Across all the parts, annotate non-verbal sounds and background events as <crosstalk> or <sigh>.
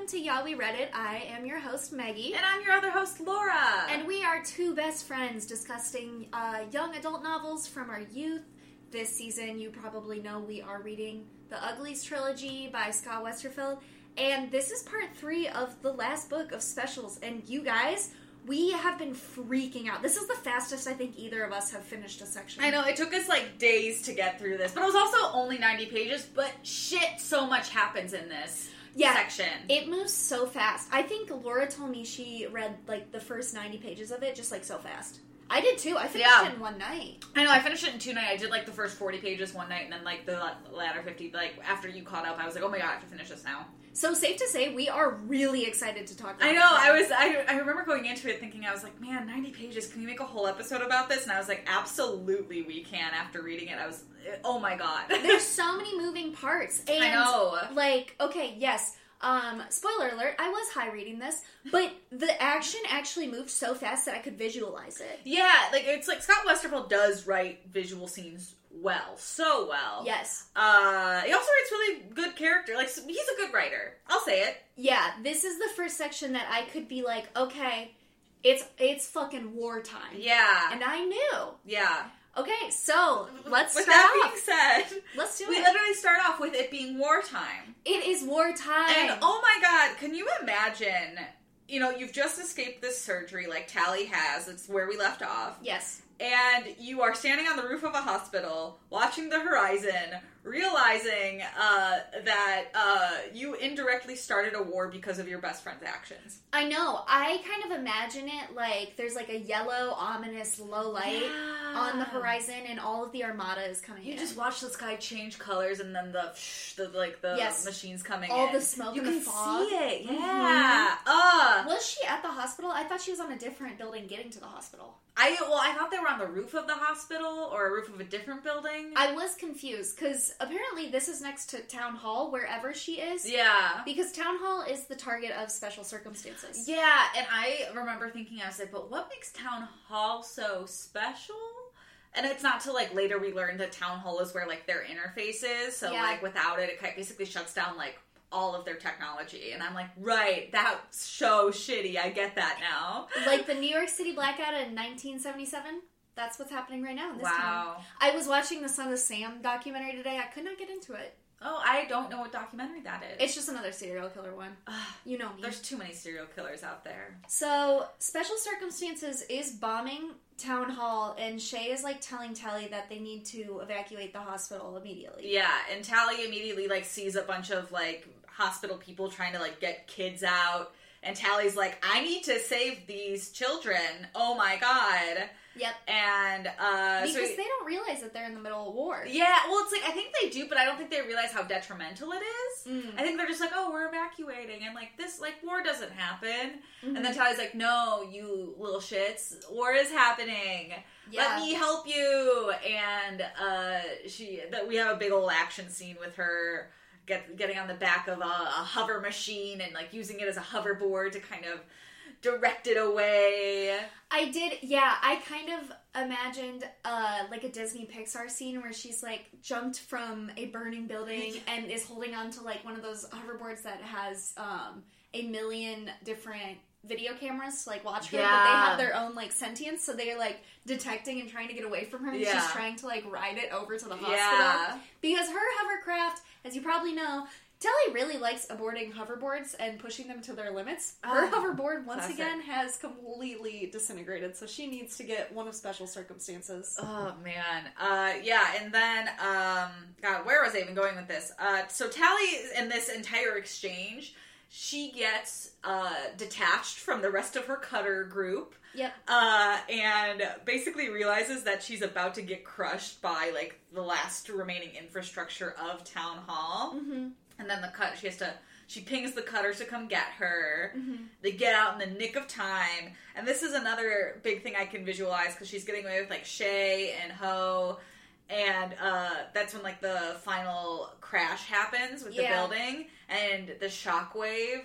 welcome to Y'all We Read It. I am your host, Meggie. And I'm your other host, Laura. And we are two best friends discussing uh, young adult novels from our youth. This season, you probably know we are reading The Uglies trilogy by Scott Westerfeld. And this is part three of the last book of specials. And you guys, we have been freaking out. This is the fastest I think either of us have finished a section. I know it took us like days to get through this, but it was also only 90 pages. But shit, so much happens in this Yeah. section. It moves so fast. I think Laura told me she read like the first 90 pages of it just like so fast. I did too. I finished Yeah. it in one night. I know I finished it in two nights. I did like the first 40 pages one night, and then like the latter 50. Like after you caught up, I was like, oh my god, I have to finish this now. So safe to say, we are really excited to talk about it. I know. I was. I, I remember going into it thinking I was like, man, 90 pages. Can we make a whole episode about this? And I was like, absolutely, we can. After reading it, I was, oh my god. There's <laughs> so many moving parts. And I know. Like, okay, yes. Um, spoiler alert, I was high reading this, but the action actually moved so fast that I could visualize it. Yeah, like it's like Scott Westerfeld does write visual scenes well, so well. Yes. Uh, he also writes really good character. Like he's a good writer. I'll say it. Yeah, this is the first section that I could be like, okay, it's it's fucking wartime. Yeah. And I knew. yeah. Okay, so let's With start that off. being said, Let's do it. we it. literally start off with it being wartime. It is wartime. And oh my god, can you imagine? You know, you've just escaped this surgery like Tally has. It's where we left off. yes. And you are standing on the roof of a hospital watching the horizon realizing uh, that uh, you indirectly started a war because of your best friend's actions I know. I kind of imagine it like there's like a yellow, ominous low light on the horizon, and all of the armada is coming. you in. just watch the sky change colors and then the, the like the Yes. machines coming All in. the smoke you and the can fog. see it Mhm. yeah uh Was she at the hospital? I thought she was on a different building getting to the hospital. I well i thought they were on the roof of the hospital or a roof of a different building I was confused because apparently this is next to town hall, wherever she is. yeah Because town hall is the target of special circumstances. Yeah, and I remember thinking, I was like, but what makes Town Hall so special? And it's not till like later we learned that Town Hall is where like their interface is. So Yeah. like without it, it kind of basically shuts down like all of their technology. And I'm like, right, that's so shitty. I get that now. Like the New York City blackout in 1977. That's what's happening right now in this town. Wow. I was watching the Son of Sam documentary today. I could not get into it. Oh, I don't know what documentary that is. It's just another serial killer one. Ugh, You know me. there's too many serial killers out there. So, Special Circumstances is bombing Town Hall, and Shay is like telling Tally that they need to evacuate the hospital immediately. Yeah, and Tally immediately like sees a bunch of like hospital people trying to like get kids out. And Tally's like, I need to save these children. Oh my god. Yep. And uh Because so they don't realize that they're in the middle of war. Yeah, well it's like I think they do, but I don't think they realize how detrimental it is. Mm. I think they're just like, oh, we're evacuating, and like this, like war doesn't happen. And Mm-hmm. then Tally's like, no, you little shits, war is happening. Yeah. Let me help you. And uh, she, that we have a big old action scene with her get, getting on the back of a, a hover machine and like using it as a hoverboard to kind of direct it away. I did, yeah. I kind of imagined uh, like a Disney Pixar scene where she's like jumped from a burning building <laughs> and is holding on to like one of those hoverboards that has um, a million different video cameras to like watch her, but they have their own like sentience, so they're like detecting and trying to get away from her. And Yeah. she's trying to like ride it over to the hospital Yeah. because her hovercraft, as you probably know. Tally really likes aborting hoverboards and pushing them to their limits. Her Oh, hoverboard, once classic. again, has completely disintegrated, so she needs to get one of special circumstances. Oh man, uh, yeah, and then um, God, where was I even going with this? Uh, so Tally, in this entire exchange, she gets uh, detached from the rest of her cutter group, Yep. uh, and basically realizes that she's about to get crushed by like the last remaining infrastructure of Town Hall, Mm-hmm. and then the cut she has to. She pings the cutters to come get her. Mm-hmm. They get out in the nick of time, and this is another big thing I can visualize because she's getting away with like Shay and Ho, and uh, that's when like the final crash happens with Yeah. the building and the shockwave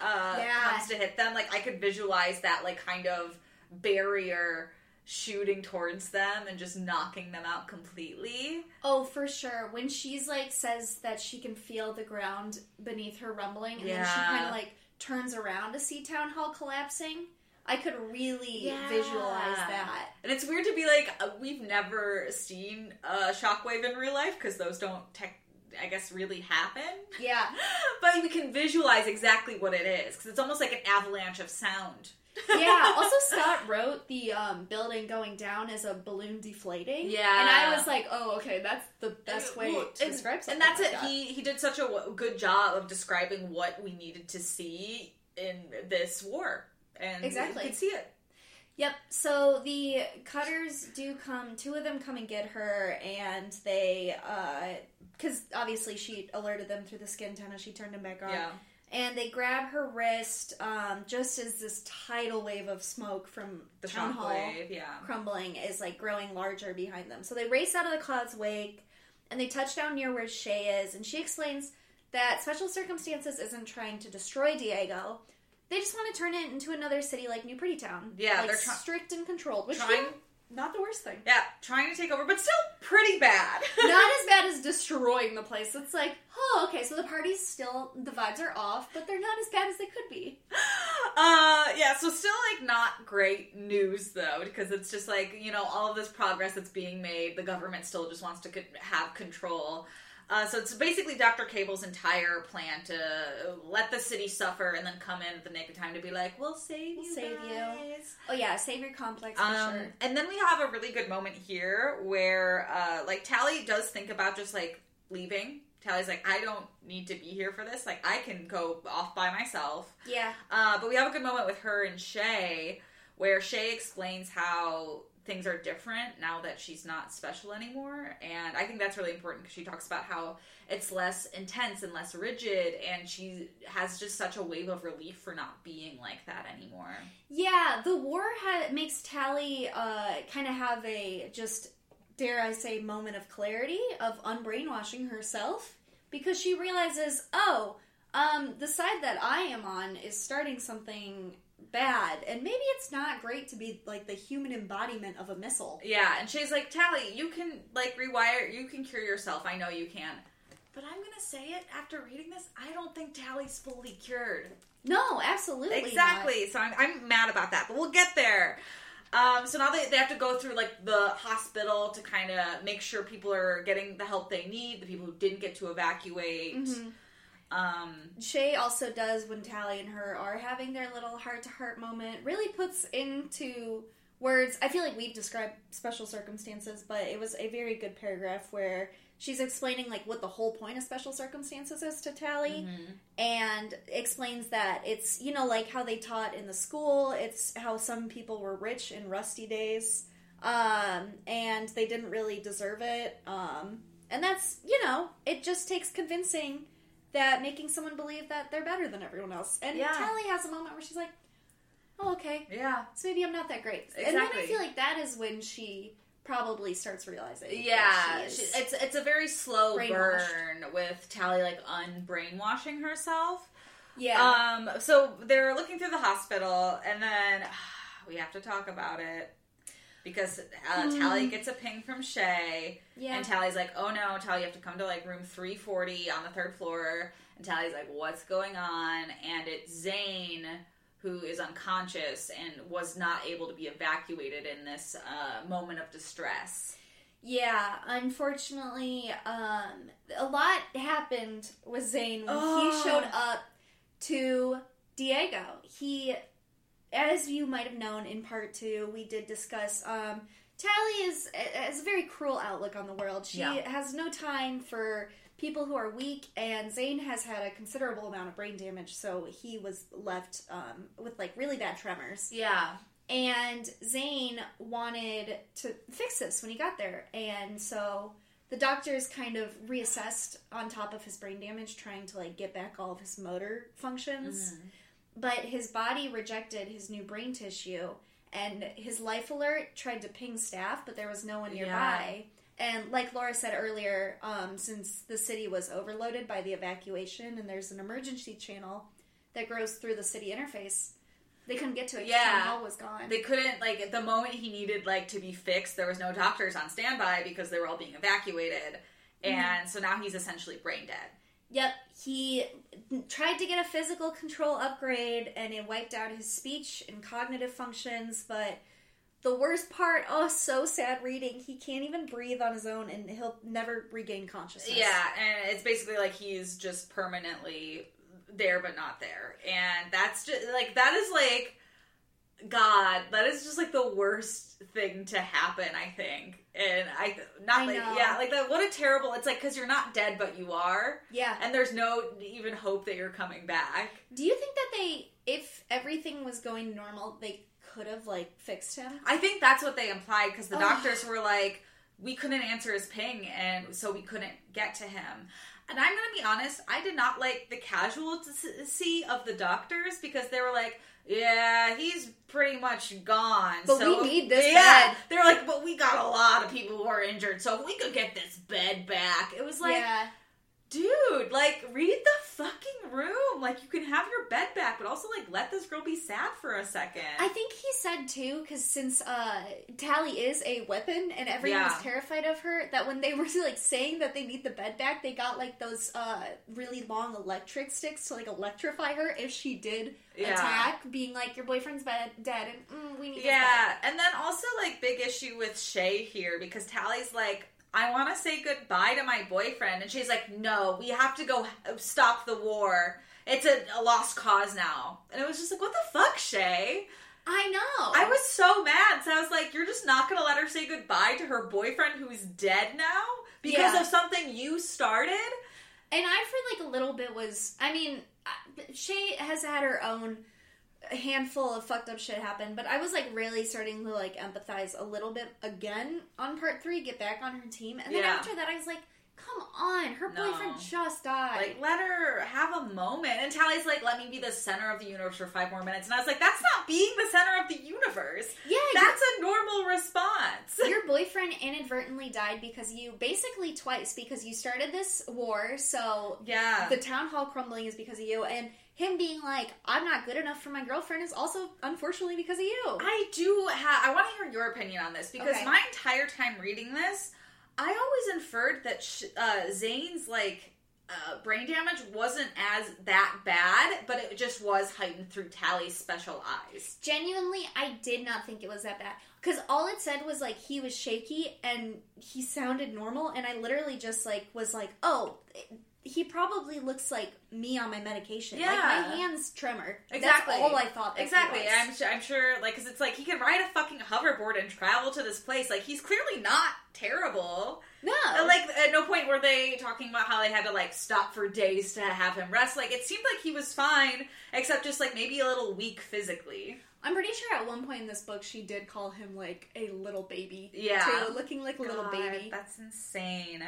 uh, Yeah. comes to hit them. Like I could visualize that like kind of barrier shooting towards them and just knocking them out completely. Oh, for sure. When she's like says that she can feel the ground beneath her rumbling, and then she kind of like turns around to see Town Hall collapsing. I could really Yeah. visualize that. And it's weird to be like, uh, we've never seen a shockwave in real life because those don't, tech, I guess, really happen. Yeah. <laughs> But we can visualize exactly what it is because it's almost like an avalanche of sound. yeah. <laughs> Also, Scott wrote the um, building going down as a balloon deflating. Yeah. and I was like, oh, okay, that's the best way Well, to and, describe something. And that's like it. that. He he did such a w- good job of describing what we needed to see in this war, and Exactly. we could see it. Yep. So the cutters do come. Two of them come and get her, and they, because obviously she alerted them through the skin antenna. She turned them back on, Yeah, and they grab her wrist um, just as this tidal wave of smoke from the town hall shockwave. Yeah, crumbling is like growing larger behind them. So they race out of the cloud's wake, and they touch down near where Shay is, and she explains that special circumstances isn't trying to destroy Diego. They just want to turn it into another city like New Pretty Town. Yeah, like they're try- strict and controlled, which trying- yeah, not the worst thing. yeah, trying to take over, but still pretty bad. <laughs> not as bad as <laughs> destroying the place. It's like, oh, okay, so the party's still the vibes are off, but they're not as bad as they could be. uh yeah so still like not great news though because it's just like you know all of this progress that's being made the government still just wants to have control uh, so it's basically Dr. Cable's entire plan to let the city suffer and then come in at the nick of time to be like, "We'll save We'll you, save you." guys." Oh yeah, save your complex for Um, sure. and then we have a really good moment here where, uh, like, Tally does think about just like leaving. Tally's like, I don't need to be here for this. Like, I can go off by myself. Yeah, Uh, but we have a good moment with her and Shay where Shay explains how things are different now that she's not special anymore. And I think that's really important because she talks about how it's less intense and less rigid, and she has just such a wave of relief for not being like that anymore. Yeah, the war ha- makes Tally uh, kind of have a just dare I say moment of clarity of unbrainwashing herself because she realizes, oh, um, the side that I am on is starting something bad, and maybe it's not great to be like the human embodiment of a missile. Yeah, and she's like, Tally, you can like rewire, you can cure yourself. I know you can. But I'm gonna say it after reading this, I don't think Tally's fully cured. No, absolutely not. Exactly. So I'm, I'm mad about that, but we'll get there. Um, so now they, they have to go through like the hospital to kind of make sure people are getting the help they need. The people who didn't get to evacuate. Mhm. Um, Shay also does when Tally and her are having their little heart to heart moment, really puts into words. I feel like we've described special circumstances, but it was a very good paragraph where she's explaining like what the whole point of special circumstances is to Tally and explains that it's, you know, like how they taught in the school, it's how some people were rich in rusty days. Um, and they didn't really deserve it. Um, and that's, you know, it just takes convincing that making someone believe that they're better than everyone else. And Yeah. Tally has a moment where she's like, "Oh, okay, yeah. so maybe I'm not that great." And then I feel like that is when she probably starts realizing. Yeah, she it's it's a very slow burn with Tally like unbrainwashing herself. yeah, Um, so they're looking through the hospital, and then <sighs> we have to talk about it because uh, Hmm. Tally gets a ping from Shay, yeah. and Tally's like, "Oh no, Tally, you have to come to like room 340 on the third floor." And Tally's like, "What's going on?" And it's Zane who is unconscious and was not able to be evacuated in this uh, moment of distress. Yeah, unfortunately, um, a lot happened with Zane when Oh. he showed up to Diego. He, as you might have known in part two, we did discuss. Um, Tally is has a very cruel outlook on the world. She Yeah. has no time for people who are weak, and Zane has had a considerable amount of brain damage, so he was left um, with like really bad tremors. Yeah, And Zane wanted to fix this when he got there. And so the doctors kind of reassessed on top of his brain damage, trying to like get back all of his motor functions. But his body rejected his new brain tissue. And his life alert tried to ping staff, but there was no one nearby. And like Laura said earlier, um, since the city was overloaded by the evacuation and there's an emergency channel that goes through the city interface, They couldn't get to it. Yeah. Hall was gone. They couldn't like at the moment he needed like to be fixed. There was no doctors on standby because they were all being evacuated, Mm-hmm. and so now he's essentially brain dead. Yep, he tried to get a physical control upgrade and it wiped out his speech and cognitive functions, but the worst part, oh, so sad reading, he can't even breathe on his own and he'll never regain consciousness. Yeah, and it's basically like he's just permanently there but not there. And that's just like that is like God, that is just like the worst thing to happen, I think. And I not I like know. yeah, like that what a terrible it's like cuz you're not dead but you are Yeah. and there's no even hope that you're coming back. Do you think that they, if everything was going normal, they could have, like, fixed him? I think that's what they implied because the Ugh. doctors were like, we couldn't answer his ping, and so we couldn't get to him. And I'm gonna be honest, I did not like the casualty of the doctors because they were like, yeah, he's pretty much gone. But so we need this yeah. bed. They're like, but we got a lot of people who are injured, so if we could get this bed back. It was like, yeah. Dude, like read the fucking room. Like you can have your bed back, but also like let this girl be sad for a second. I think he said too, because since uh, Tally is a weapon and everyone was terrified of her, that when they <laughs> were like saying that they need the bed back, they got like those uh, really long electric sticks to like electrify her if she did Yeah. attack, being like your boyfriend's bed dead and mm, we need Yeah, and then also like big issue with Shay here because Tally's like, I want to say goodbye to my boyfriend, and she's like, No, we have to go stop the war. It's a, a lost cause now, and it was just like, What the fuck, Shay? I know. I was so mad. So I was like, You're just not gonna let her say goodbye to her boyfriend who's dead now because Yeah. of something you started. And I, for like a little bit, was I mean, Shay has had her own handful of fucked up shit happened, but I was like really starting to like empathize a little bit again on part three, get back on her team, and then Yeah. after that, I was like, come on, her No. boyfriend just died. Like, let her have a moment. And Tally's like, let me be the center of the universe for five more minutes. And I was like, that's not being the center of the universe. yeah, That's a normal response. your, <laughs> your boyfriend inadvertently died because you basically twice because you started this war, so yeah. the town hall crumbling is because of you, and him being like, I'm not good enough for my girlfriend is also unfortunately because of you. I do have, I want to hear your opinion on this because Okay. my entire time reading this, I always inferred that sh- uh, Zane's, like, uh, brain damage wasn't as that bad, but it just was heightened through Tally's special eyes. Genuinely, I did not think it was that bad. Because all it said was like he was shaky and he sounded normal, and I literally just like was like, oh, he probably looks like me on my medication. Like Yeah. my hands tremor. Exactly. That's all I thought. Exactly. I'm sure, I'm sure, like, because it's like he can ride a fucking hoverboard and travel to this place. Like, he's clearly not terrible. no. Uh, Like, at no point were they talking about how they had to, like, stop for days to have him rest. Like, it seemed like he was fine, except just, like, maybe a little weak physically. I'm pretty sure at one point in this book she did call him like a little baby. Yeah. too, looking like a little baby. That's insane.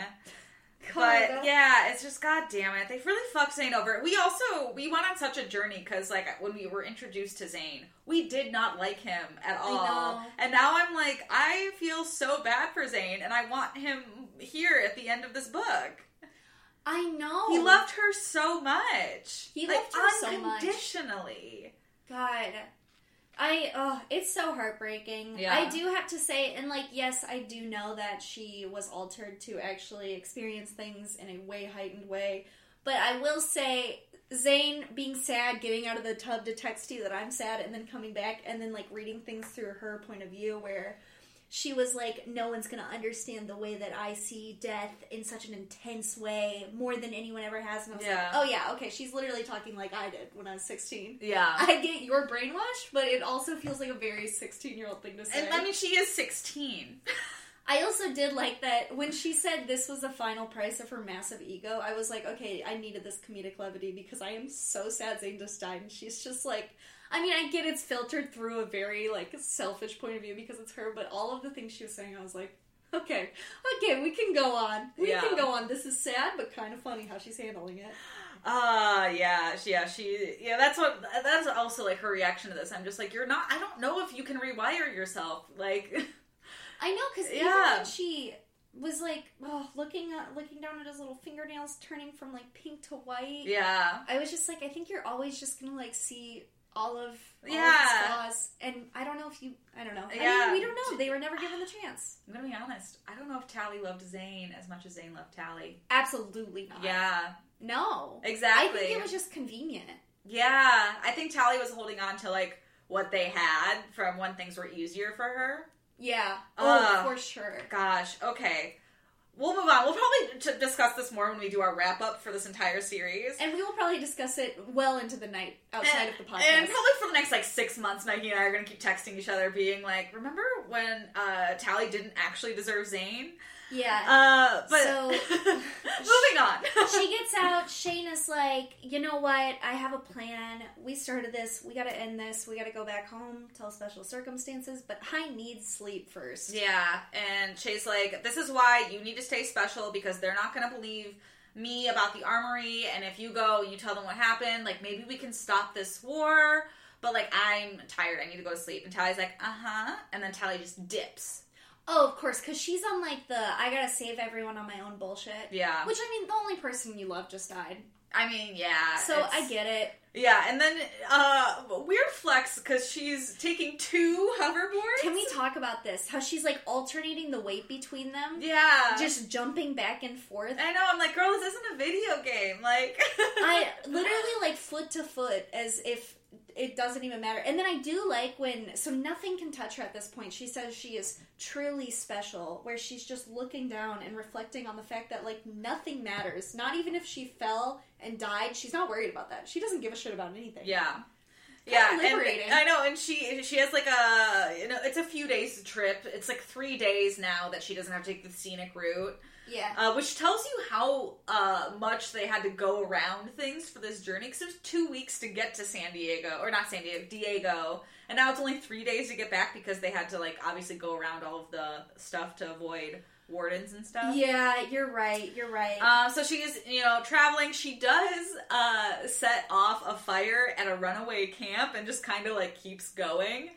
God. But yeah, it's just god damn it. They really fucked Zane over. We also we went on such a journey because like when we were introduced to Zane, we did not like him at all. And now I'm like, I feel so bad for Zane, and I want him here at the end of this book. I know. He loved her so much. He like, loved her so much. unconditionally. God. I oh, it's so heartbreaking. Yeah. I do have to say, and like, yes, I do know that she was altered to actually experience things in a way heightened way. But I will say, Zane being sad, getting out of the tub to text you that I'm sad, and then coming back and then like reading things through her point of view, where she was like, "No one's gonna understand the way that I see death in such an intense way, more than anyone ever has." And I was Yeah. like, "Oh yeah, okay." She's literally talking like I did when I was 16. Yeah. I get you're brainwashed, but it also feels like a very 16 year old thing to say. and I mean, she is 16. <laughs> I also did like that when she said this was the final price of her massive ego. I was like, okay, I needed this comedic levity because I am so sad Zane just died, and she's just like. I mean, I get it's filtered through a very like selfish point of view because it's her, but all of the things she was saying, I was like, okay, okay, we can go on. We Yeah. can go on. This is sad, but kind of funny how she's handling it. Ah, yeah, she, yeah, she, yeah. That's what. That's also like her reaction to this. I'm just like, you're not. I don't know if you can rewire yourself. Like, I know because even Yeah. when she was like oh, looking at looking down at his little fingernails turning from like pink to white, yeah, I was just like, I think you're always just gonna like see all of all Yeah. of flaws. And I don't know if you. I don't know. I Yeah. mean, we don't know. They were never given the chance. I'm gonna be honest. I don't know if Tally loved Zane as much as Zane loved Tally. Absolutely not. Yeah, No. exactly. I think it was just convenient. Yeah, I think Tally was holding on to like what they had from when things were easier for her. Yeah. Uh, oh, for sure. Gosh, okay. We'll move on. We'll probably t- discuss this more when we do our wrap up for this entire series. And we will probably discuss it well into the night outside of the podcast. And probably for the next like six months, Meggie and I are gonna keep texting each other, being like, "Remember when uh, Tally didn't actually deserve Zane?" Yeah. Uh, but So- <laughs> moving on. she gets out. Shay is like, you know what? I have a plan. We started this. We got to end this. We got to go back home, tell special circumstances, but I need sleep first. Yeah, and Shay's like, this is why you need to stay special because they're not going to believe me about the armory. And if you go you tell them what happened, like maybe we can stop this war. But like, I'm tired. I need to go to sleep. And Tally's like, uh huh. And then Tally just dips. Oh, of course, because she's on like the I gotta save everyone on my own bullshit. Yeah. Which I mean, the only person you love just died. I mean, yeah. So I get it. Yeah, and then uh weird flex because she's taking two hoverboards. Can we talk about this? How she's like alternating the weight between them, Yeah. just jumping back and forth. I know. I'm like, girl, this isn't a video game. Like, I <laughs> literally like foot to foot as if it doesn't even matter. And then I do like when so nothing can touch her at this point. She says she is truly special, where she's just looking down and reflecting on the fact that like nothing matters. Not even if she fell and died, she's not worried about that. She doesn't give a shit about anything. Yeah. Yeah, and liberating. I know, and she she has like a you know it's a few days trip. It's like three days now that she doesn't have to take the scenic route, Yeah. uh, which tells you how uh, much they had to go around things for this journey. Because it was two weeks to get to San Diego, or not San Diego, Diego, and now it's only three days to get back because they had to like obviously go around all of the stuff to avoid wardens and stuff. Yeah, you're right. You're right. Um, so she is, you know, traveling. She does uh, set off a fire at a runaway camp and just kind of like keeps going.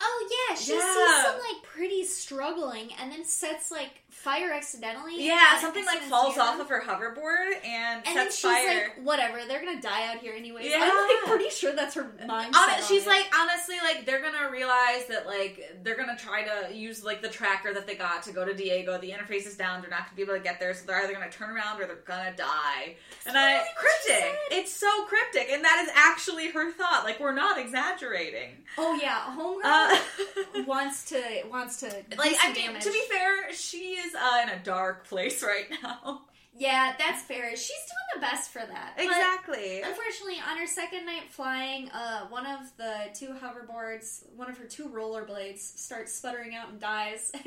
oh yeah, she Yeah. sees some like pretty struggling, and then sets like fire accidentally. Yeah, something like falls off of her hoverboard and, And then sets she's fire. like, whatever, they're gonna die out here anyway. Yeah. I'm like pretty sure that's her mindset. Hon- on she's it. like honestly like they're gonna realize that like they're gonna try to use like the tracker that they got to go to Diego. The interface is down. They're not gonna be able to get there, so they're either gonna turn around or they're gonna die. and I cryptic. It's so cryptic, and that is actually her thought. Like we're not exaggerating. oh yeah, homegirl Uh, <laughs> wants to wants to like I mean, damage. to be fair, she is uh, in a dark place <laughs> right now. yeah, that's fair. She's doing the best for that. But Exactly. Unfortunately, on her second night flying, uh, one of the two hoverboards, one of her two rollerblades, starts sputtering out and dies. <laughs> I,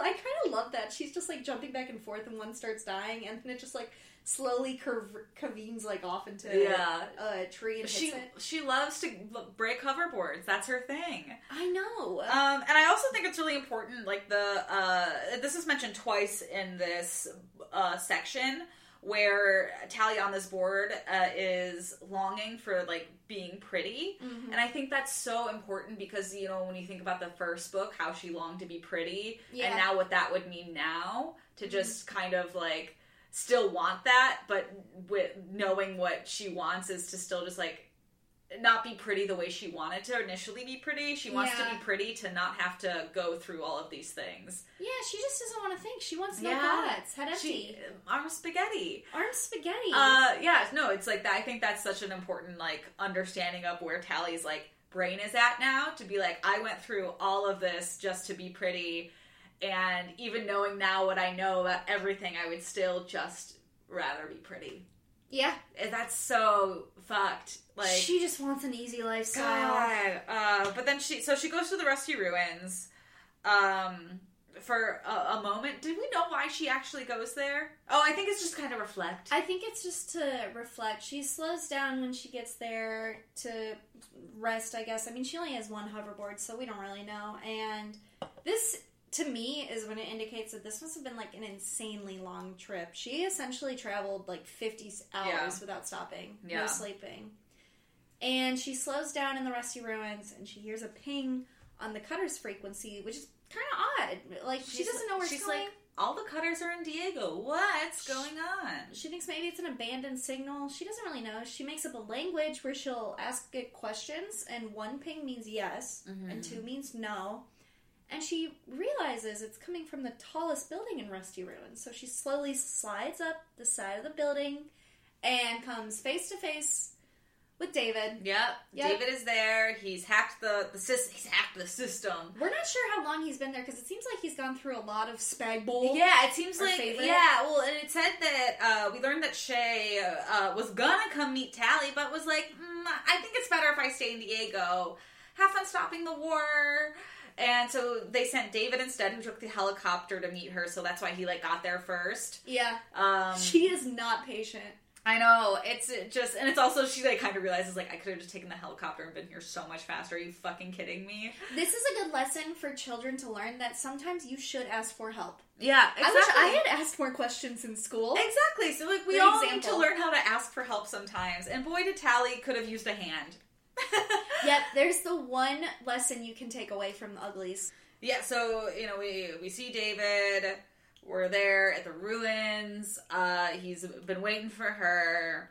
I kind of love that. She's just like jumping back and forth, and one starts dying, and then it just like slowly curve, caveens like off into Yeah. a tree and She it. she loves to break hoverboards. That's her thing. I know. Um, and I also think it's really important. Like the uh, this is mentioned twice in this uh, section where Tally on this board uh, is longing for like being pretty, Mhm. and I think that's so important because you know when you think about the first book, how she longed to be pretty, Yeah. and now what that would mean now to just kind of like still want that, but with knowing what she wants is to still just like not be pretty the way she wanted to initially be pretty. She wants to be pretty to not have to go through all of these things. yeah, she just doesn't want to think. She wants no Yeah. thoughts. Head empty. She arm spaghetti. Arm spaghetti. Uh, yeah, no, it's like that. I think that's such an important like understanding of where Tally's like brain is at now to be like, I went through all of this just to be pretty, and even knowing now what I know about everything, I would still just rather be pretty. yeah. And That's so fucked. Like she just wants an easy lifestyle. God. Uh, but then she, so she goes to the Rusty Ruins, um, for a, a moment. Did we know why she actually goes there? Oh, I think it's just kind of reflect. I think it's just to reflect. She slows down when she gets there to rest, I guess. I mean, she only has one hoverboard, so we don't really know. And this, to me, is when it indicates that this must have been like an insanely long trip. She essentially traveled like 50 hours Yeah. without stopping, Yeah. no sleeping. And she slows down in the Rusty Ruins and she hears a ping on the cutter's frequency, which is kind of odd. Like, she doesn't know where she's she's going. like all the cutters are in Diego. What's going on? She thinks maybe it's an abandoned signal. She doesn't really know. She makes up a language where she'll ask it questions, and one ping means yes, and mm-hmm. two means no. And she realizes it's coming from the tallest building in Rusty Ruins. So she slowly slides up the side of the building and comes face to face with David. Yep. Yep. David is there. He's hacked the the sys- He's hacked the system. We're not sure how long he's been there because it seems like he's gone through a lot of spag bowl. Yeah, it seems like favorite. yeah. Well, and it said that uh, we learned that Shay uh, was gonna come meet Tally, but was like, mm, I think it's better if I stay in Diego. Have fun stopping the war. And so they sent David instead, who took the helicopter to meet her. So that's why he like got there first. Yeah. Um, She is not patient. I know it's just, and it's also she like kind of realizes like I could have just taken the helicopter and been here so much faster. Are you fucking kidding me? This is a good lesson for children to learn that sometimes you should ask for help. Yeah, I wish I had asked more questions in school. Exactly. So like we all need to learn how to ask for help sometimes. And boy, did Tally could have used a hand. <laughs> Yep, there's the one lesson you can take away from the uglies. Yeah. So you know we we see David. We're there at the ruins. Uh, he's been waiting for her.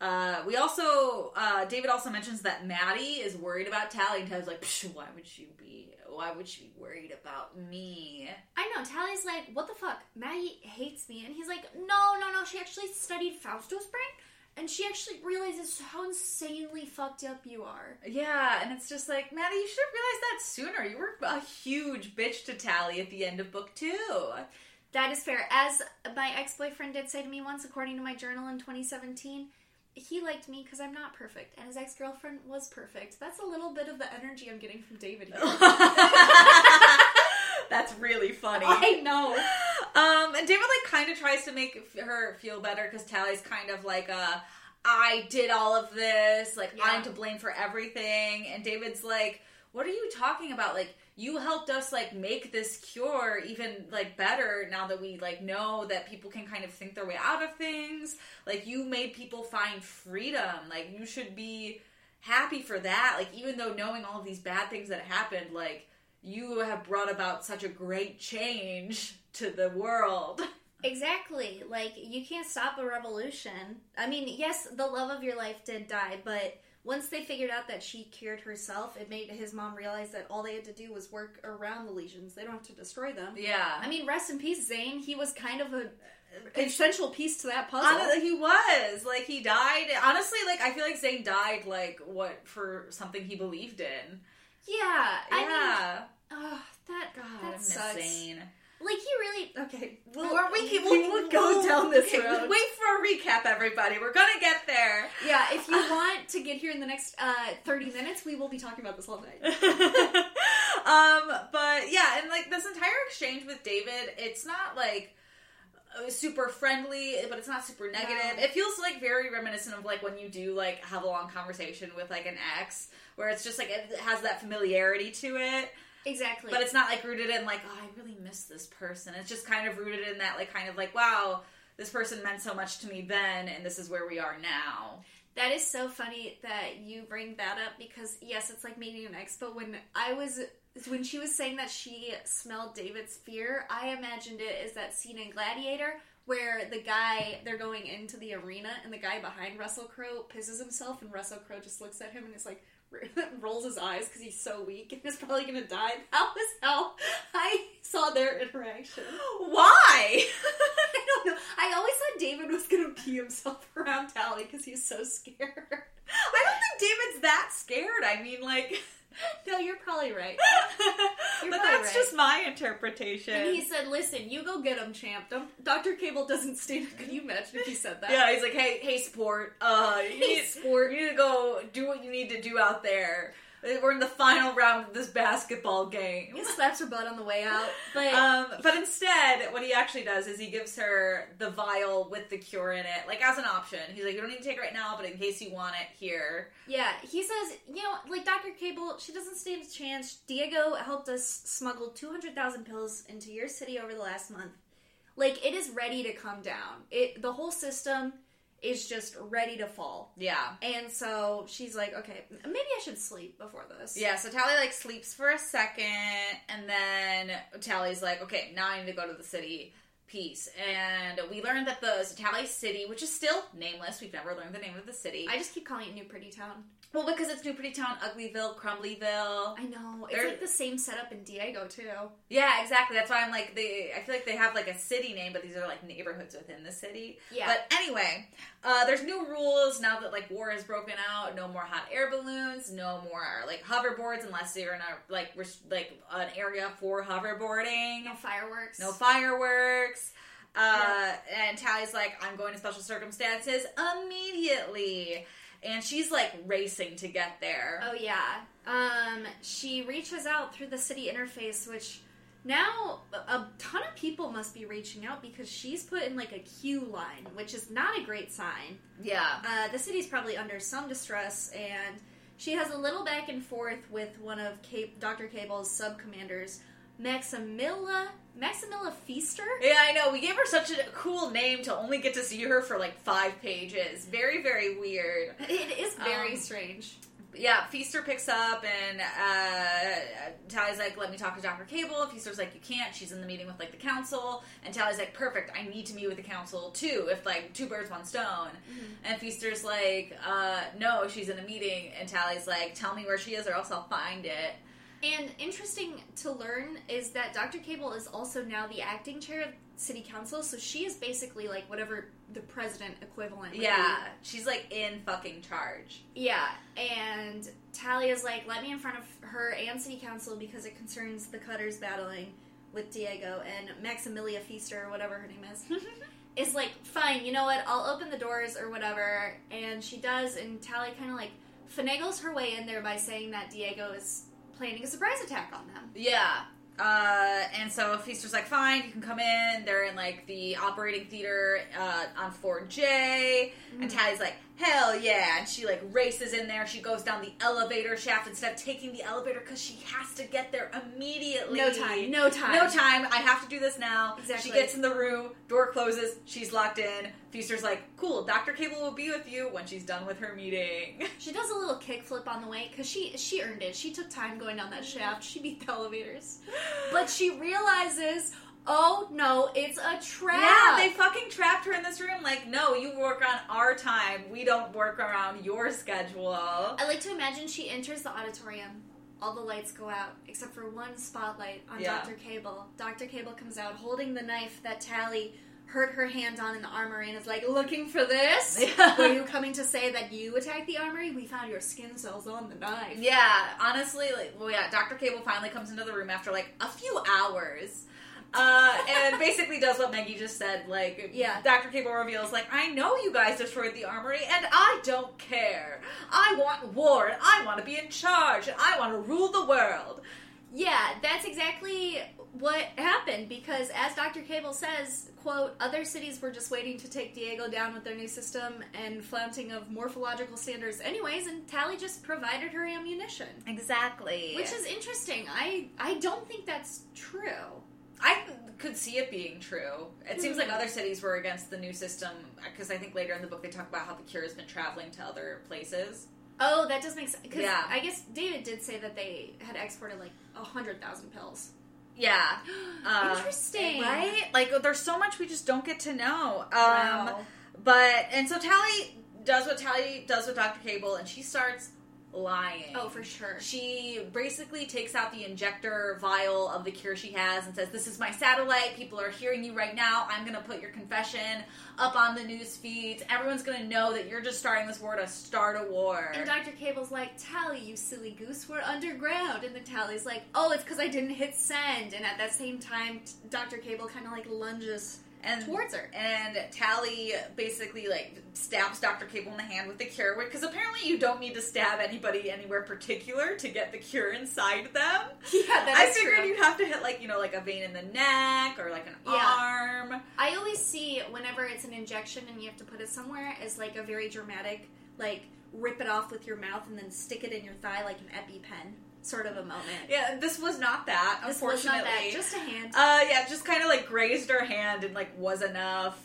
Uh, we also uh, David also mentions that Maddie is worried about Tally, and Tally's like, "Why would she be? Why would she be worried about me?" I know, Tally's like, what the fuck? Maddie hates me. And he's like, no, no, no, she actually studied Fausto's brain. And she actually realizes how insanely fucked up you are. Yeah, and it's just like, Maddie, you should have realized that sooner. You were a huge bitch to Tally at the end of book two. That is fair. As my ex boyfriend did say to me once, according to my journal in 2017, he liked me because I'm not perfect, and his ex girlfriend was perfect. That's a little bit of the energy I'm getting from David here. <laughs> That's really funny. I know. Um, and David like kind of tries to make her feel better because Tally's kind of like a, I did all of this, like Yeah. I'm to blame for everything. And David's like, what are you talking about? Like you helped us like make this cure even like better now that we like know that people can kind of think their way out of things. Like you made people find freedom. Like you should be happy for that. Like even though knowing all of these bad things that happened, like you have brought about such a great change to the world. <laughs> Exactly. Like, you can't stop a revolution. I mean, yes, the love of your life did die, but once they figured out that she cured herself, it made his mom realize that all they had to do was work around the lesions. They don't have to destroy them. Yeah. I mean, rest in peace, Zane. He was kind of a essential piece to that puzzle. Honestly, he was like he died. Honestly, like I feel like Zane died like what for something he believed in. yeah. I mean, yeah, oh, that God, I that miss sucks. Zane. Like he really okay. We'll, Or we can we will go down this okay, road. Wait for a recap, everybody. We're gonna get there. Yeah, if you <laughs> want to get here in the next uh, thirty minutes, we will be talking about this all night. <laughs> um, but yeah, and like this entire exchange with David, it's not like uh, super friendly, but it's not super negative. No. It feels like very reminiscent of like when you do like have a long conversation with like an ex, where it's just like it has that familiarity to it. Exactly. But it's not like rooted in like, oh, I really miss this person. It's just kind of rooted in that like kind of like, wow, this person meant so much to me then, and this is where we are now. That is so funny that you bring that up because yes, it's like meeting an ex. But when I was when she was saying that she smelled David's fear, I imagined it as that scene in Gladiator where the guy they're going into the arena and the guy behind Russell Crowe pisses himself and Russell Crowe just looks at him and is like <laughs> rolls his eyes because he's so weak and is probably gonna die. <laughs> That was how I saw their interaction. <gasps> Why? <laughs> I don't know. I always thought David was gonna pee himself around Tally because he's so scared. I don't think David's that scared. I mean, like, <laughs> No, you're probably right. <laughs> You're but probably that's right. just my interpretation. And he said, "Listen, you go get him, champ. Don't, Dr. Cable doesn't stand." Could you imagine if he said that? yeah, he's like, hey, hey, sport. Uh, you Hey, need, sport. You need to go do what you need to do out there. We're in the final round of this basketball game. He slaps her butt on the way out, but Um, but instead, what he actually does is he gives her the vial with the cure in it, like as an option. He's like, you don't need to take it right now, but in case you want it, here. yeah, he says, you know, like Dr. Cable, she doesn't stand a chance. Diego helped us smuggle two hundred thousand pills into your city over the last month. Like it is ready to come down. It the whole system is just ready to fall. Yeah. And so she's like, okay, maybe I should sleep before this. Yeah, so Tally like sleeps for a second, and then Tally's like, okay, now I need to go to the city. Peace. And we learned that the Tally City, which is still nameless, we've never learned the name of the city. I just keep calling it New Pretty Town. well, because it's New Pretty Town, Uglyville, Crumblyville. I know. It's They're- like the same setup in Diego too. Yeah, exactly. That's why I'm like they. I feel like they have like a city name, but these are like neighborhoods within the city. Yeah. But anyway, uh, there's new rules now that like war has broken out. No more hot air balloons. No more like hoverboards unless you're in a like res- like an area for hoverboarding. No fireworks. No fireworks. Uh, And Tally's like, I'm going to special circumstances immediately. And she's like racing to get there. Oh yeah. Um, she reaches out through the city interface, which now a ton of people must be reaching out because she's put in like a queue line, which is not a great sign. Yeah. Uh, the city's probably under some distress, and she has a little back and forth with one of Cape, Dr. Cable's sub commanders, Maximilla Maximilla Feaster. Yeah, I know. We gave her such a cool name to only get to see her for like five pages. Very, very weird. It is very Um, strange. Yeah, Feaster picks up and uh, Tally's like, let me talk to Dr. Cable. And Feaster's like, you can't. She's in the meeting with like the council. And Tally's like, perfect. I need to meet with the council too. If like two birds, one stone. And Feaster's like, uh, no, she's in a meeting. And Tally's like, tell me where she is or else I'll find it. And interesting to learn is that Dr. Cable is also now the acting chair of city council, so she is basically like whatever the president equivalent. Yeah, she's like in fucking charge. yeah. And Tally's like, let me in front of her and city council because it concerns the Cutters battling with Diego and Maximilia Feaster or whatever her name is. <laughs> is like, fine, you know what? I'll open the doors or whatever. And she does, and Talia kind of like finagles her way in there by saying that Diego is planning a surprise attack on them. Yeah. Uh, and so Feaster's like, fine, you can come in. They're in like the operating theater uh, on 4J. And Tally's like, hell yeah. And she like races in there. She goes down the elevator shaft instead of taking the elevator because she has to get there immediately. No time. No time. No time. I have to do this now. Exactly. She gets in the room, door closes, she's locked in. Feaster's like, cool, Dr. Cable will be with you when she's done with her meeting. <laughs> She does a little kickflip on the way because she she earned it. She took time going down that shaft. She beat the elevators, <gasps> but she realizes, oh no, it's a trap. Yeah, they fucking trapped her in this room. Like, no, you work on our time. We don't work around your schedule. I like to imagine she enters the auditorium. All the lights go out except for one spotlight on Yeah. Dr. Cable. Dr. Cable comes out holding the knife that Tally hurt her hand on in the armory and is like, "Looking for this? Yeah. <laughs> Were you coming to say that you attacked the armory? We found your skin cells on the knife." Yeah, honestly, like, well, yeah, Dr. Cable finally comes into the room after like a few hours. Uh, and basically does what Meggie just said. Like, Yeah. Dr. Cable reveals, like, I know you guys destroyed the armory, and I don't care. I want war, and I want to be in charge, and I want to rule the world. Yeah, that's exactly what happened because as Dr. Cable says, quote, other cities were just waiting to take Diego down with their new system and flaunting of morphological standards anyways, and Tally just provided her ammunition. Exactly. Which is interesting. I I don't think that's true. I could see it being true. It seems like Hmm. other cities were against the new system because I think later in the book they talk about how the cure has been traveling to other places. Oh, that does make sense. Yeah. I guess David did say that they had exported like a hundred thousand pills. Yeah. <gasps> Uh, Interesting. Right? Like, there's so much we just don't get to know. Um, Wow. But, and so Tally does what Tally does with Dr. Cable, and she starts lying. Oh, for sure. She basically takes out the injector vial of the cure she has and says, This is my satellite. People are hearing you right now. I'm going to put your confession up on the news feeds. Everyone's going to know that you're just starting this war to start a war. And Dr. Cable's like, Tally, you silly goose, we're underground. And then Tally's like, oh, it's because I didn't hit send. And at that same time, Dr. Cable kind of like lunges and towards her. and Tally basically like stabs Dr. Cable in the hand with the cure, because apparently you don't need to stab anybody anywhere particular to get the cure inside them. <laughs> Yeah, that I figured true. you'd have to hit like you know like a vein in the neck or like an Yeah. arm. I always see whenever it's an injection and you have to put it somewhere as like a very dramatic, like rip it off with your mouth and then stick it in your thigh like an EpiPen sort of a moment. Yeah, this was not that. This was unfortunately, not that, just a hand. Uh, yeah, just kind of like grazed her hand and like was enough.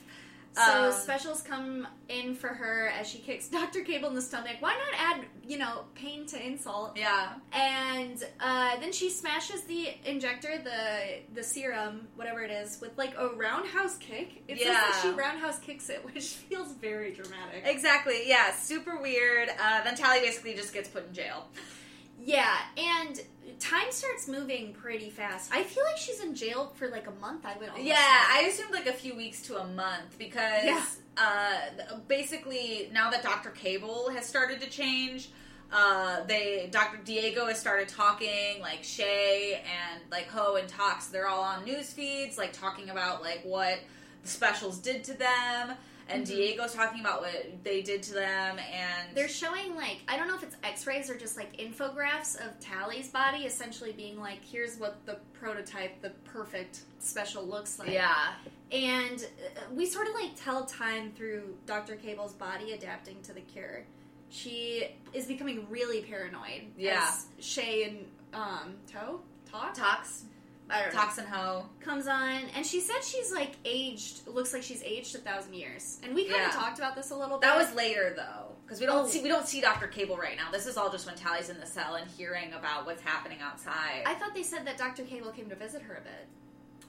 So Um, specials come in for her as she kicks <laughs> Dr. Cable in the stomach. Why not add, you know, pain to insult? Yeah. And uh, then she smashes the injector, the the serum, whatever it is, with like a roundhouse kick. It says that Yeah. she roundhouse kicks it, <laughs> which feels very dramatic. Exactly. Yeah. Super weird. Uh, then Tally basically just gets put in jail. Yeah, and time starts moving pretty fast. I feel like she's in jail for like a month. I would Yeah, say. I assumed like a few weeks to a month because Yeah. uh, basically now that Dr. Cable has started to change, uh, they Dr. Diego has started talking like Shay and like Ho and Tox. They're all on news feeds like talking about like what the specials did to them, and Mhm. Diego's talking about what they did to them, and They're showing like I don't know if it's X-rays or just like infographs of Tally's body, essentially being like, here's what the prototype, the perfect special looks like. yeah, and uh, we sort of like tell time through Dr. Cable's body adapting to the cure. She is becoming really paranoid. Yeah. as Shay and um Toe talk. Tachs, I don't know. Tachs and Ho. comes on, and she said she's like aged. Looks like she's aged a thousand years, and we kind Yeah. of talked about this a little bit. That was later though, because we don't Oh. see we don't see Doctor Cable right now. This is all just when Tally's in the cell and hearing about what's happening outside. I thought they said that Dr. Cable came to visit her a bit.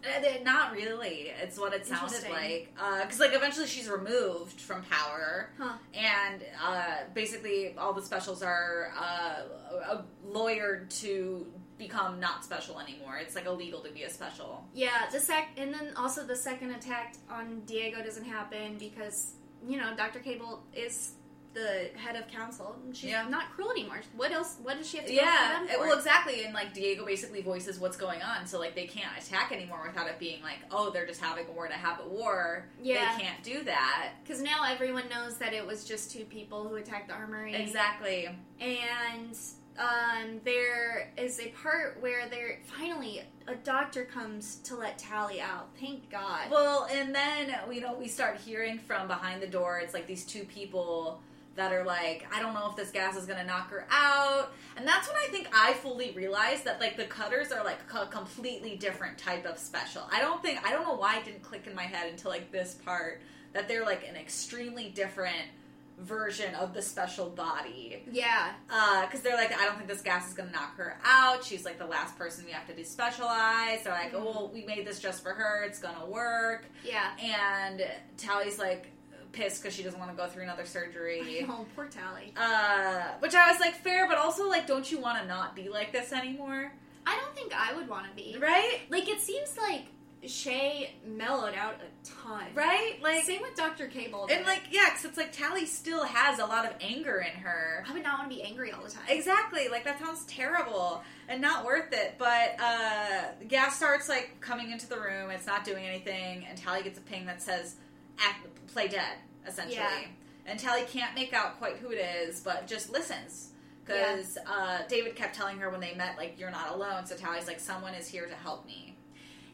Uh, not really. It's what it sounded like. Because like eventually she's removed from power, Huh. and uh, basically all the specials are uh, lawyered to become not special anymore. It's like illegal to be a special. Yeah, the sec, and then also the second attack on Diego doesn't happen because you know Dr. Cable is the head of council. and She's Yeah. not cruel anymore. What else? What does she have to Yeah, well, exactly. And like Diego basically voices what's going on, so like they can't attack anymore without it being like, oh, they're just having a war to have a war. Yeah. they can't do that. Because now everyone knows that it was just two people who attacked the armory. Exactly. And um, there is a part where there finally a doctor comes to let Tally out. Thank God. Well, and then you know we start hearing from behind the door. It's like these two people that are like, I don't know if this gas is gonna knock her out, and that's when I think I fully realized that like the cutters are like a completely different type of special. I don't think I don't know why it didn't click in my head until like this part that they're like an extremely different version of the special body yeah. because they're like, I don't think this gas is gonna knock her out. She's like the last person we have to despecialize. They're like, Mhm. oh, well, we made this just for her. It's gonna work. Yeah. And Tally's like pissed because she doesn't want to go through another surgery. <laughs> Oh, poor Tally. Uh, which I was like, fair, but also like, don't you want to not be like this anymore? I don't think I would want to be. Right? Like it seems like Shay mellowed out a ton. Right? Like, Same with Dr. Cable. and like, yeah, because it's like Tally still has a lot of anger in her. I would not want to be angry all the time. Exactly. Like that sounds terrible and not worth it. But uh gas starts like coming into the room. It's not doing anything, and Tally gets a ping that says "Act, "Play dead," essentially. Yeah. And Tally can't make out quite who it is, but just listens because uh, David kept telling her when they met, like, "You're not alone." So Tally's like, "Someone is here to help me."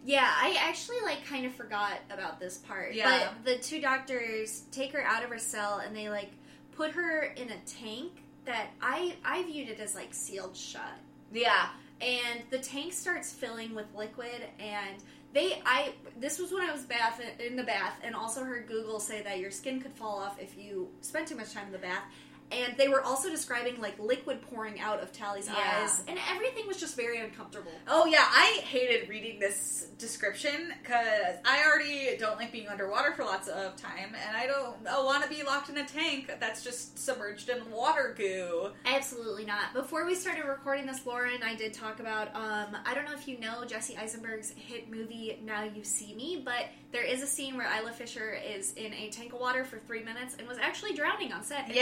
Yeah, I actually like kind of forgot about this part. Yeah. But the two doctors take her out of her cell and they like put her in a tank that I I viewed it as like sealed shut. Yeah. And the tank starts filling with liquid and they I this was when I was bath in the bath and also heard Google say that your skin could fall off if you spent too much time in the bath. And they were also describing like liquid pouring out of Tally's Yeah. eyes, and everything was just very uncomfortable. Oh yeah, I hated reading this description because I already don't like being underwater for lots of time, and I don't want to be locked in a tank that's just submerged in water goo. Absolutely not. Before we started recording this, Lauren, I did talk about. Um, I don't know if you know Jesse Eisenberg's hit movie "Now You See Me," but there is a scene where Isla Fisher is in a tank of water for three minutes and was actually drowning on set. and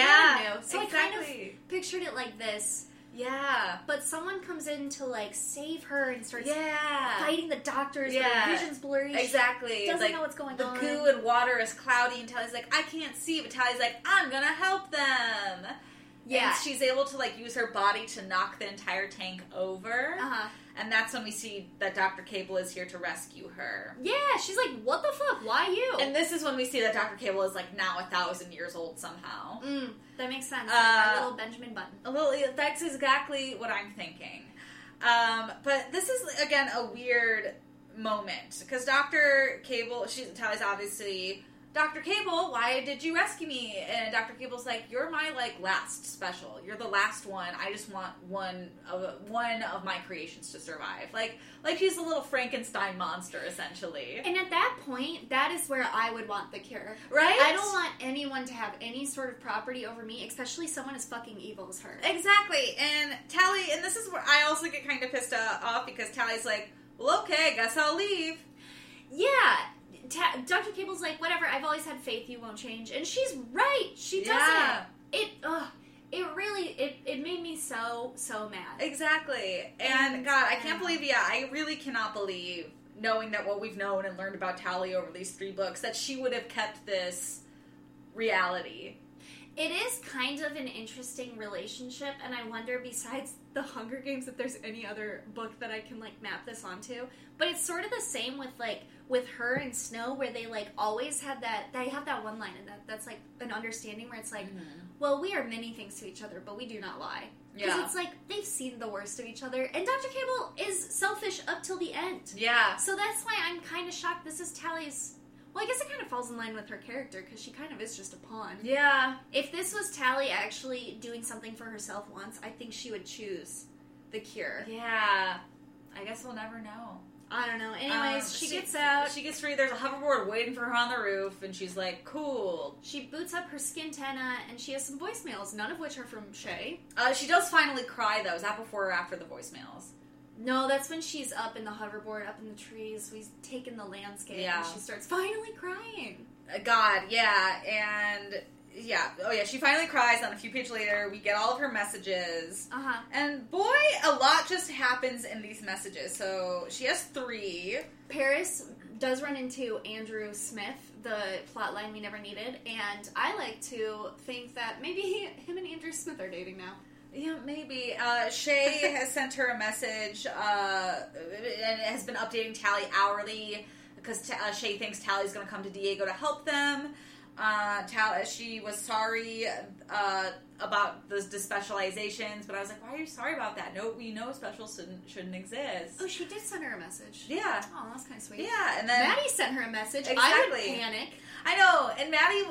no one knew. so I kind of pictured it like this. yeah, But someone comes in to like save her and starts yeah, fighting the doctors. Yeah. her vision's blurry. She exactly. doesn't like, know what's going the on. The goo and water is cloudy, and Tally's like, I can't see, but Tally's like, I'm gonna help them. Yeah. and she's able to like use her body to knock the entire tank over, Uh huh. And that's when we see that Doctor Cable is here to rescue her. Yeah, she's like, "What the fuck? Why you?" And this is when we see that Dr. Cable is like now a thousand years old somehow. mm, that makes sense. Uh, our little Benjamin Button. A little. That's exactly what I'm thinking. Um, but this is again a weird moment because Dr. Cable, she's Tally's obviously Dr. Cable, why did you rescue me? And Dr. Cable's like, you're my like last special. You're the last one. I just want one of one of my creations to survive. Like like he's a little Frankenstein monster essentially. And at that point, that is where I would want the cure. Right? I don't want anyone to have any sort of property over me, especially someone as fucking evil as her. Exactly. And Tally, and this is where I also get kind of pissed off because Tally's like, well, okay, I guess I'll leave. Yeah. Ta- Dr. Cable's like, whatever, I've always had faith you won't change. And she's right. She doesn't. Yeah. It, ugh. It really, it, it made me so, so mad. Exactly. And, And- God, I can't and- believe, yeah, I really cannot believe, knowing that what we've known and learned about Tally over these three books, that she would have kept this reality. It is kind of an interesting relationship, and I wonder, besides the Hunger Games, if there's any other book that I can like map this onto. But it's sort of the same with like with her and Snow, where they like always had that. They have that one line and that that's like an understanding where it's like, mm-hmm. well, we are many things to each other, but we do not lie. Because Yeah. it's like they've seen the worst of each other, and Dr. Cable is selfish up till the end. Yeah. So that's why I'm kind of shocked. This is Tally's. Well, I guess it kind of falls in line with her character because she kind of is just a pawn. Yeah. If this was Tally actually doing something for herself once, I think she would choose the cure. Yeah. I guess we'll never know. I don't know. Anyways, Um, she, gets out. She gets free. There's a hoverboard waiting for her on the roof, and she's like, cool. She boots up her skintenna, and she has some voicemails, none of which are from Shay. Uh, she does finally cry, though. Is that before or after the voicemails? No, that's when she's up in the hoverboard, up in the trees. We've taken the landscape, Yeah. and she starts finally crying. Uh, God, yeah, and yeah, oh yeah, she finally cries. And a few pages later, we get all of her messages, Uh huh. and boy, a lot just happens in these messages. So she has three. Peris does run into Andrew Smith, the plot line we never needed, and I like to think that maybe he, <laughs> him and Andrew Smith are dating now. Yeah, maybe. Uh, Shay <laughs> has sent her a message uh, and has been updating Tally hourly because uh, Shay thinks Tally's going to come to Diego to help them. Uh, Tally, she was sorry uh, about the, the specializations, but I was like, why are you sorry about that? No, we know specials shouldn't, shouldn't exist. Oh, she did send her a message. Yeah. Oh, that's kind of sweet. Yeah, and then Maddy sent her a message. I Exactly. would panic. I know, and Maddy.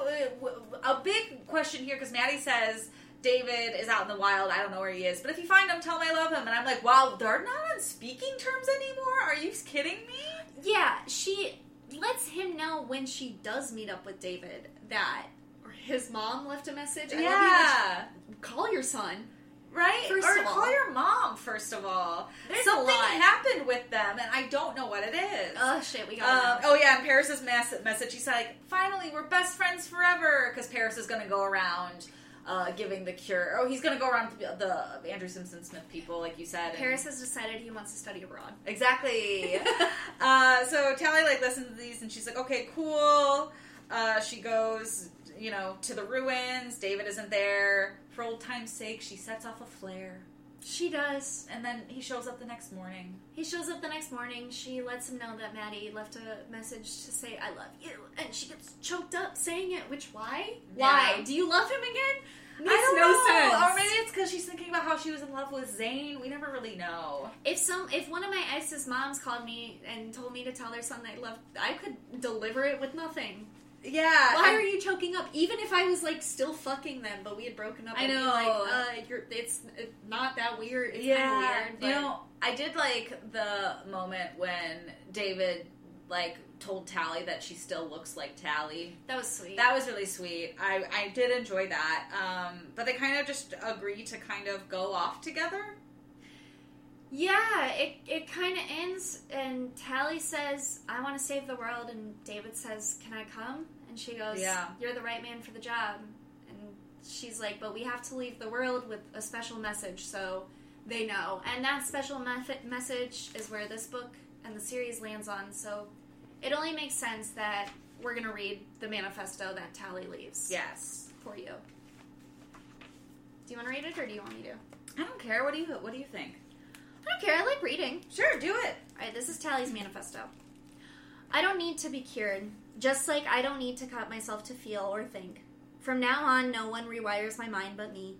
a big question here because Maddy says David is out in the wild. I don't know where he is, but if you find him, tell him I love him. And I'm like, wow, they're not on speaking terms anymore. Are you kidding me? Yeah, she lets him know when she does meet up with David that or his mom left a message. I love you, yeah, call your son. right. First or of all. call your mom first of all. There's a Something lot. happened with them, and I don't know what it is. Oh shit, we got Um, oh yeah, and Peris's mass- message. She's like, "Finally, we're best friends forever." Because Peris is going to go around uh, giving the cure. Oh, he's going to go around the, the Andrew Simpson Smith people, like you said. Peris has decided he wants to study abroad. Exactly. <laughs> uh, so Tally like listens to these, and she's like, "Okay, cool." Uh, she goes, you know, to the ruins. David isn't there. For old time's sake, she sets off a flare, She does. and then he shows up the next morning. He shows up the next morning. She lets him know that Maddy left a message to say "I love you," and she gets choked up saying it. Which why? Why do you love him again? Makes I don't no know. sense. Or maybe it's because she's thinking about how she was in love with Zane. We never really know. If some, if one of my ex's moms called me and told me to tell their son they loved, I could deliver it with nothing. Yeah. Why are you choking up? Even if I was like still fucking them, but we had broken up. I know. Like, uh, you're, it's, not that weird. It's yeah. weird. You know, I did like the moment when David like told Tally that she still looks like Tally. that was sweet. That was really sweet. I, I did enjoy that. Um, but they kind of just agree to kind of go off together. Yeah, it it kind of ends, and Tally says, "I want to save the world," and David says, "Can I come?" And she goes, Yeah. you're the right man for the job." And she's like, "But we have to leave the world with a special message, so they know." And that special method message is where this book and the series lands on. So it only makes sense that we're gonna read the manifesto that Tally leaves Yes. for you. Do you want to read it, or do you want me to? I don't care. What do you What do you think? I don't care. I like reading. Sure, do it. Alright, this is Tally's manifesto. I don't need to be cured, just like I don't need to cut myself to feel or think. From now on, no one rewires my mind but me.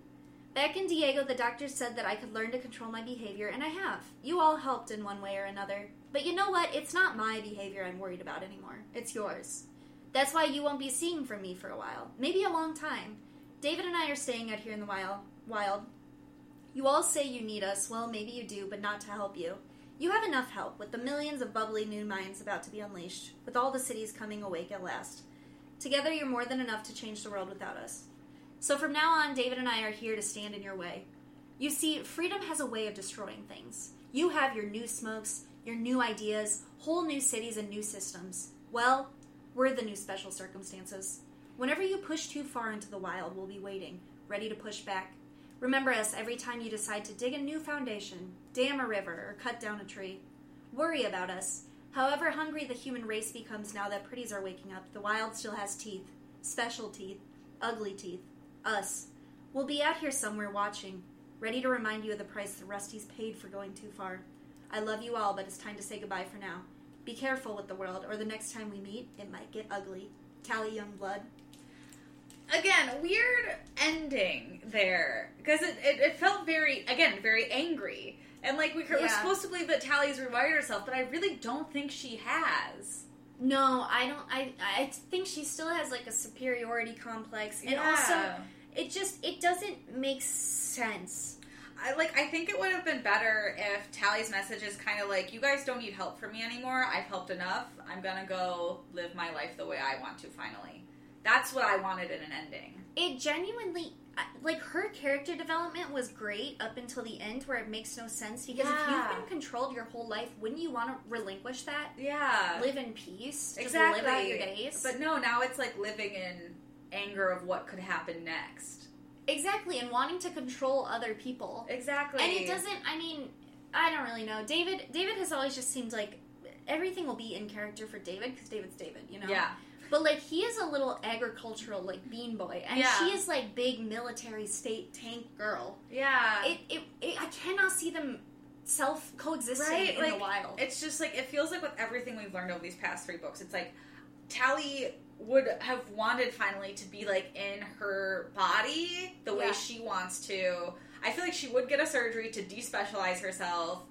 Back in Diego, the doctors said that I could learn to control my behavior, and I have. You all helped in one way or another. But you know what? It's not my behavior I'm worried about anymore. It's yours. That's why you won't be seeing from me for a while. Maybe a long time. David and I are staying out here in the wild. Wild. You all say you need us. Well, maybe you do, but not to help you. You have enough help with the millions of bubbly new minds about to be unleashed, with all the cities coming awake at last. Together, you're more than enough to change the world without us. So from now on, David and I are here to stand in your way. You see, freedom has a way of destroying things. You have your new smokes, your new ideas, whole new cities, and new systems. Well, we're the new special circumstances. Whenever you push too far into the wild, we'll be waiting, ready to push back. Remember us every time you decide to dig a new foundation, dam a river, or cut down a tree. Worry about us. However hungry the human race becomes now that pretties are waking up, the wild still has teeth. Special teeth. Ugly teeth. Us. We'll be out here somewhere watching, ready to remind you of the price the Rusties paid for going too far. I love you all, but it's time to say goodbye for now. Be careful with the world, or the next time we meet, it might get ugly. Tally Youngblood. Again, weird ending there because it, it, it felt very again very angry and like we were supposed to believe that Tally's revived herself, but I really don't think she has. No, I don't. I I think she still has like a superiority complex, and Yeah. also it just it doesn't make sense. I like. I think it would have been better if Tally's message is kind of like, "You guys don't need help from me anymore. I've helped enough. I'm gonna go live my life the way I want to. Finally, that's what I wanted in an ending." It genuinely uh, like her character development was great up until the end, where it makes no sense because if you've been controlled your whole life, wouldn't you want to relinquish that? Yeah, Live in peace, just exactly. live out your days. But no, now it's like living in anger of what could happen next. exactly, and wanting to control other people. Exactly, And it doesn't. I mean, I don't really know. David. David has always just seemed like everything will be in character for David because David's David. You know. Yeah, But like he is a little agricultural like bean boy, and Yeah. she is like big military state tank girl. yeah. It, it, it I cannot see them self coexisting Right, in like, the wild. It's just like it feels like with everything we've learned over these past three books, it's like Tally would have wanted finally to be like in her body the way she wants to. I feel like she would get a surgery to despecialize herself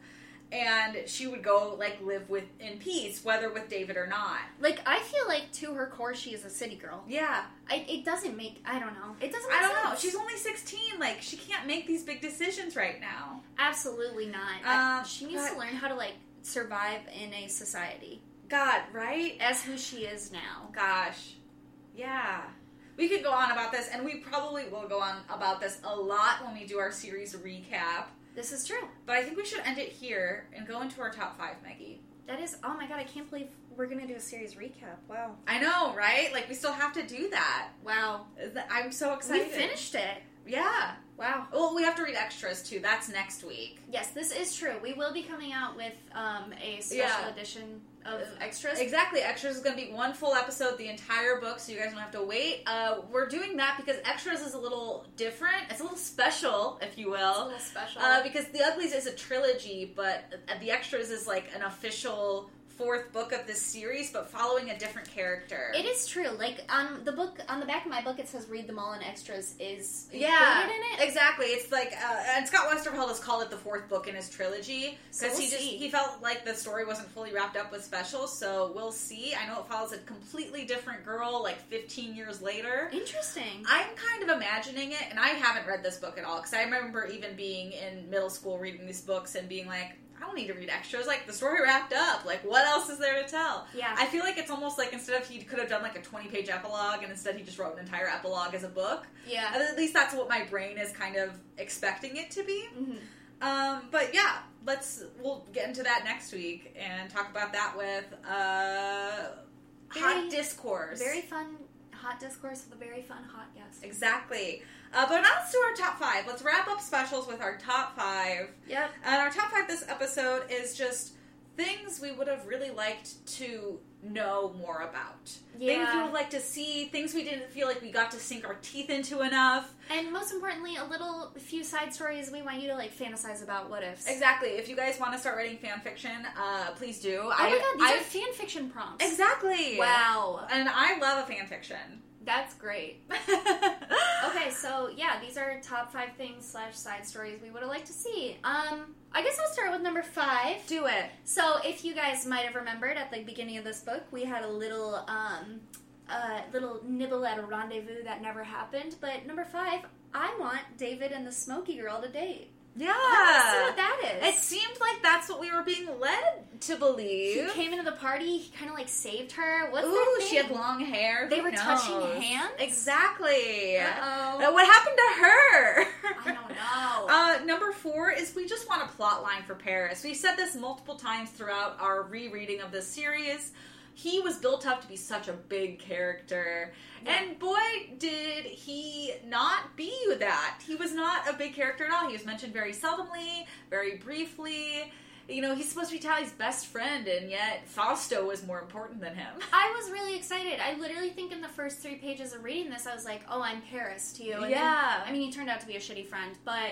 and she would go like live with in peace whether with David or not. like I feel like to her core she is a city girl. Yeah. I, it doesn't make I don't know. It doesn't. I don't know. She's only 16 like she can't make these big decisions right now. absolutely not. I- Um, she needs to learn how to like survive in a society God, right? as who she is now. Gosh. Yeah. We could go on about this, and we probably will go on about this a lot when we do our series recap. This is true. But I think we should end it here and go into our top five, Meggie. That is. Oh my god! I can't believe we're gonna do a series recap. Wow. I know, right? Like, we still have to do that. Wow. I'm so excited. We finished it. Yeah. Wow. Well, we have to read extras, too. That's next week. Yes, this is true. We will be coming out with um, a special Yeah. edition of extras. Exactly. Extras is going to be one full episode, the entire book, so you guys don't have to wait. Uh, we're doing that because extras is a little different. It's a little special, if you It's a will. little special. Uh, because The Uglies is a trilogy, but The Extras is like an official fourth book of this series, but following a different character. it is true. Like on the book, on the back of my book, it says "Read them all" and extras is yeah, included in it. exactly. It's like, uh, and Scott Westerfeld has called it the fourth book in his trilogy So because we'll he just see. he felt like the story wasn't fully wrapped up with specials. So we'll see. I know it follows a completely different girl, like 15 years later. Interesting. I'm kind of imagining it, and I haven't read this book at all because I remember even being in middle school reading these books and being like, I don't need to read extras. Like the story wrapped up. Like what else is there to tell? Yeah. I feel like it's almost like instead of he could have done like a 20 page epilogue, and instead he just wrote an entire epilogue as a book. yeah. At least that's what my brain is kind of expecting it to be. hmm Um, but yeah, let's we'll get into that next week and talk about that with uh, Very- hot discourse. Very fun, hot discourse with a very fun, hot guest. Exactly. Uh, but now let's do our top five. Let's wrap up specials with our top five. Yep. And our top five this episode is just things we would have really liked to know more about. Yeah. Things we would like to see, things we didn't feel like we got to sink our teeth into enough. And most importantly, a little few side stories we want you to like fantasize about what ifs. Exactly. If you guys want to start writing fan fiction, uh, please do. Oh my god, these I, are fan fiction prompts. Exactly. Wow. And I love a fan fiction. That's great. <laughs> Okay, so yeah, these are top five things slash side stories we would have liked to see. Um, I guess I'll start with number five. Do it. So, if you guys might have remembered at the beginning of this book, we had a little um, a little nibble at a rendezvous that never happened. But number five, I want David and the Smoky Girl to date. Yeah. See what that is. It seemed like that's what we were being led to he believe. came into the party. He kind of like saved her. What's Ooh, thing? she had long hair. They Who were touching hands? Exactly. Uh-oh. Uh, What happened to her? I don't know. <laughs> Uh, number four is we just want a plot line for Peris. We've said this multiple times throughout our rereading of this series. He was built up to be such a big character. Yeah. And boy, did he not be that. He was not a big character at all. He was mentioned very seldomly, very briefly. You know, he's supposed to be Tally's best friend, and yet Fausto was more important than him. I was really excited. I literally think in the first three pages of reading this, I was like, "Oh, I'm Paris to you." And then- Yeah. I mean, he turned out to be a shitty friend, but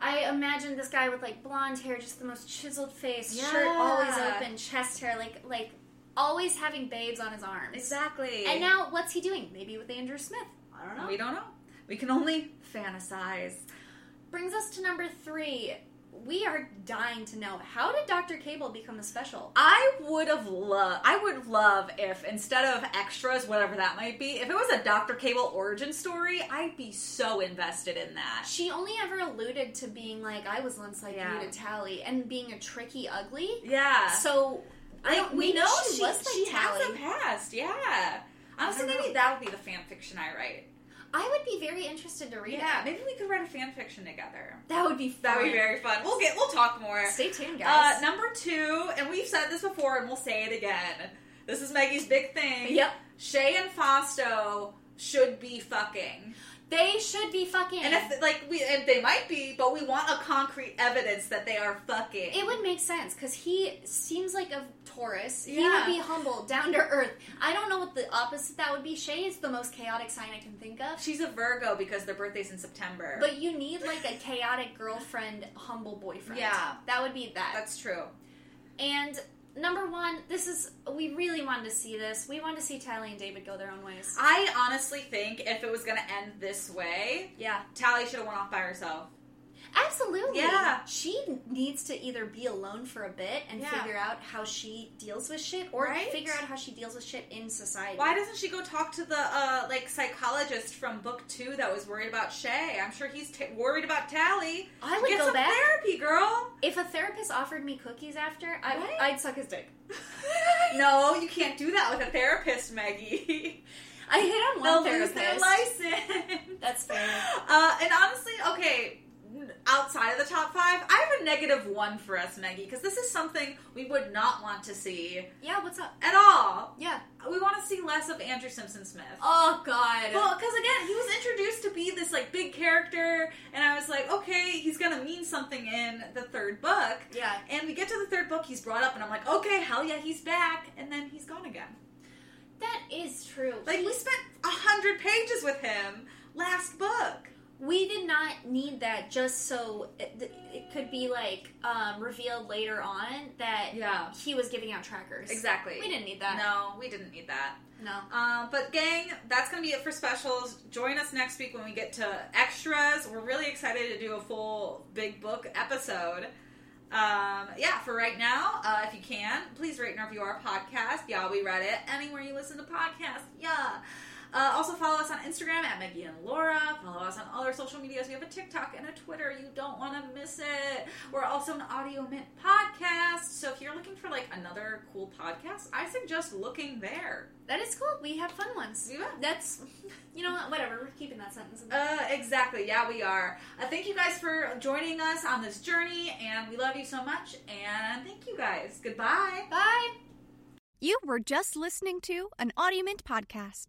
I imagined this guy with like blonde hair, just the most chiseled face, shirt always open, chest hair, like like always having babes on his arms. Exactly. And now, what's he doing? Maybe with Andrew Smith. I don't know. we don't know. We can only fantasize. Brings us to number three. We are dying to know how did Dr. Cable become a special? I would have loved. I would love if instead of extras, whatever that might be, if it was a Doctor Cable origin story, I'd be so invested in that. She only ever alluded to being like, I was once like Yeah. you to Tally, and being a tricky ugly. Yeah, So Like don't, we know she, like she has a past. Yeah, honestly, maybe that would be the fan fiction I write. I would be very interested to read it. Yeah, it. maybe we could write a fan fiction together. That would be fun. That would be very fun. We'll get. We'll talk more. Stay tuned, Uh, guys. number two, and we've said this before, and we'll say it again. This is Meggie's big thing. Yep. Shay and Fausto should be fucking. They should be fucking. And if like we and they might be, but we want a concrete evidence that they are fucking. it would make sense because he seems like a Taurus. He would be humble, down to earth. I don't know what the opposite that would be. Shay is the most chaotic sign I can think of. She's a Virgo because their birthday's in September. But you need like a chaotic girlfriend, humble boyfriend. Yeah. That would be that. that's true. And number one, this is we really wanted to see this. We wanted to see Tally and David go their own ways. I honestly think if it was gonna end this way, Yeah. Tally should have went off by herself. Absolutely. Yeah. She needs to either be alone for a bit and Yeah. figure out how she deals with shit or Right? figure out how she deals with shit in society. Why doesn't she go talk to the uh, like psychologist from book two that was worried about Shay? I'm sure he's t- worried about Tally. I would Get go some back. therapy, girl. If a therapist offered me cookies after, I, Right? I'd suck his dick. <laughs> no, you can't do that with a therapist, Meggie. I hit on <laughs> They'll one lose their therapist. license. That's fair. <laughs> Uh, and honestly, okay, outside of the top five, I have a negative one for us, Meggie, because this is something we would not want to see Yeah, what's up? at all. Yeah. We want to see less of Andrew Simpson Smith. Oh God. Well, because again, he was introduced to be this like big character, and I was like, okay, he's gonna mean something in the third book. yeah. And we get to the third book, he's brought up, and I'm like, okay, hell yeah, he's back, and then he's gone again. That is true. Like we spent a hundred pages with him last book. We did not need that just so it, it could be like um, revealed later on that Yeah. he was giving out trackers. Exactly. We didn't need that. No, we didn't need that. No. Um, but gang, that's gonna be it for specials. Join us next week when we get to extras. We're really excited to do a full big book episode. Um, yeah, for right now, uh, if you can, please rate and review our podcast. Yeah, we read it anywhere you listen to podcasts. Yeah. Uh, also follow us on Instagram at Meggie and Laura. Follow us on other social medias. We have a TikTok and a Twitter. You don't want to miss it. We're also an Audio Mint podcast. So if you're looking for like another cool podcast, I suggest looking there. That is cool. We have fun ones. Yeah. That's, you know what, whatever. We're keeping that sentence in. Uh, exactly. Yeah, we are. Uh, thank you guys for joining us on this journey, and we love you so much. And thank you guys. Goodbye. Bye. You were just listening to an Audio Mint podcast.